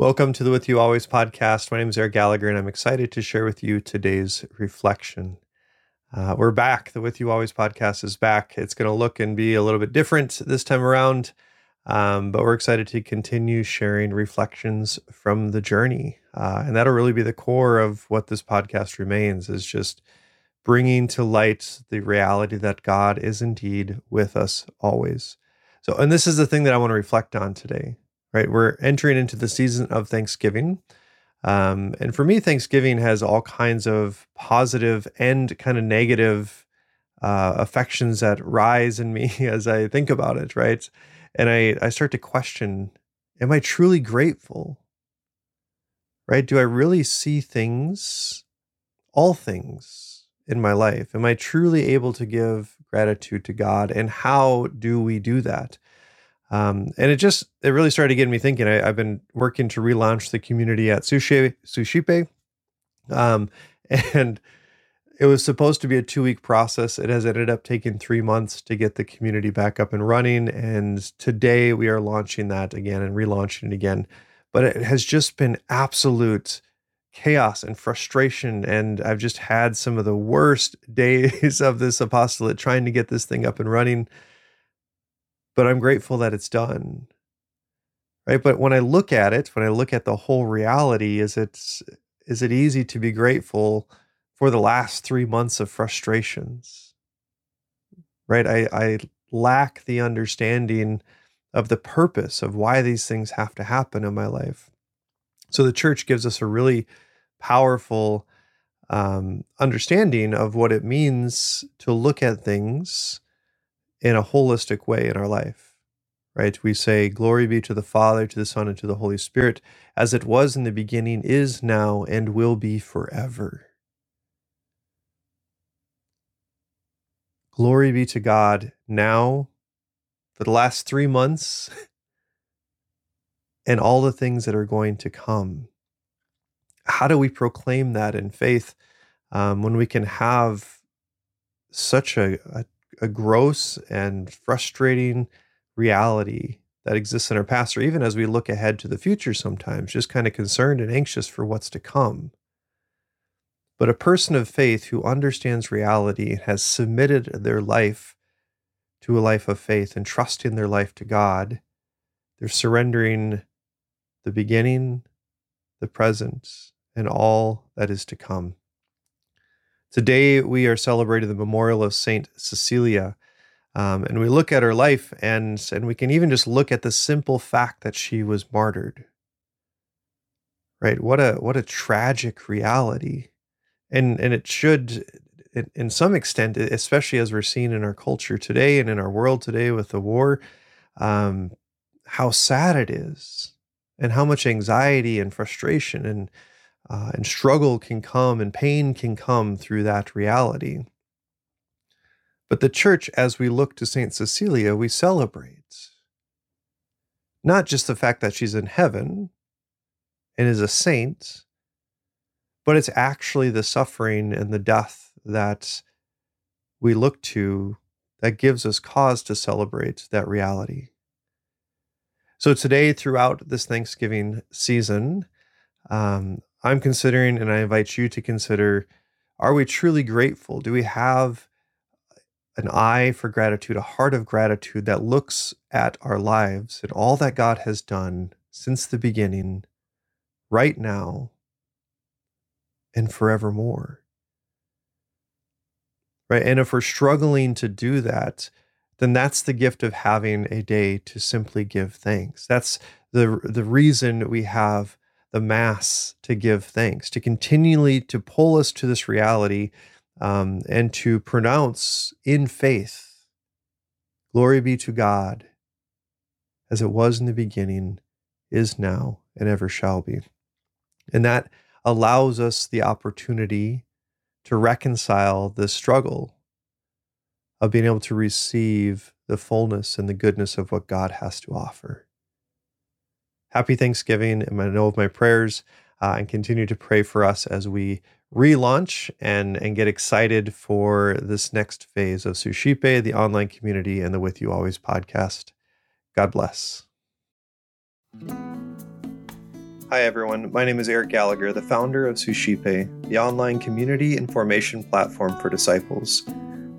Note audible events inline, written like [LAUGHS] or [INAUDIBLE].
Welcome to the With You Always podcast. My name is Eric Gallagher, and I'm excited to share with you today's reflection. Uh, we're back. The With You Always podcast is back. It's going to look and be a little bit different this time around, um, but we're excited to continue sharing reflections from the journey. Uh, and that'll really be the core of what this podcast remains is just bringing to light the reality that God is indeed with us always. So, and this is the thing that I want to reflect on today right? We're entering into the season of Thanksgiving. Um, and for me, Thanksgiving has all kinds of positive and kind of negative uh, affections that rise in me [LAUGHS] as I think about it, right? And I, I start to question Am I truly grateful? Right? Do I really see things, all things in my life? Am I truly able to give gratitude to God? And how do we do that? Um, and it just it really started getting me thinking. I, have been working to relaunch the community at Sushi Suscipe, um, [LAUGHS] and it was supposed to be a two week process. It has ended up taking three months to get the community back up and running. And today we are launching that again and relaunching it again. But it has just been absolute chaos and frustration. And I've just had some of the worst [LAUGHS] days of this apostolate trying to get this thing up and running but I'm grateful that it's done. Right. But when I look at it, when I look at the whole reality, is it is it easy to be grateful for the last three months of frustrations? Right. I, I lack the understanding of the purpose of why these things have to happen in my life. So the church gives us a really powerful um, understanding of what it means to look at things in a holistic way in our life, right? We say, Glory be to the Father, to the Son, and to the Holy Spirit, as it was in the beginning, is now, and will be forever. Glory be to God now for the last three months [LAUGHS] and all the things that are going to come. How do we proclaim that in faith um, when we can have such a, a a gross and frustrating reality that exists in our past, or even as we look ahead to the future sometimes, just kind of concerned and anxious for what's to come. But a person of faith who understands reality and has submitted their life to a life of faith and trusting their life to God, they're surrendering the beginning, the present, and all that is to come. Today, we are celebrating the memorial of Saint Cecilia. Um, and we look at her life and, and we can even just look at the simple fact that she was martyred. Right? What a what a tragic reality. And and it should in, in some extent, especially as we're seeing in our culture today and in our world today with the war, um, how sad it is and how much anxiety and frustration and uh, and struggle can come and pain can come through that reality. But the church, as we look to St. Cecilia, we celebrate not just the fact that she's in heaven and is a saint, but it's actually the suffering and the death that we look to that gives us cause to celebrate that reality. So, today, throughout this Thanksgiving season, um, I'm considering, and I invite you to consider are we truly grateful? Do we have an eye for gratitude, a heart of gratitude that looks at our lives and all that God has done since the beginning, right now, and forevermore? Right? And if we're struggling to do that, then that's the gift of having a day to simply give thanks. That's the the reason we have the mass to give thanks, to continually to pull us to this reality um, and to pronounce in faith, glory be to God, as it was in the beginning, is now, and ever shall be. And that allows us the opportunity to reconcile the struggle of being able to receive the fullness and the goodness of what God has to offer happy Thanksgiving. And I know of my prayers uh, and continue to pray for us as we relaunch and, and get excited for this next phase of Suscipe, the online community, and the With You Always podcast. God bless. Hi, everyone. My name is Eric Gallagher, the founder of Suscipe, the online community and formation platform for disciples.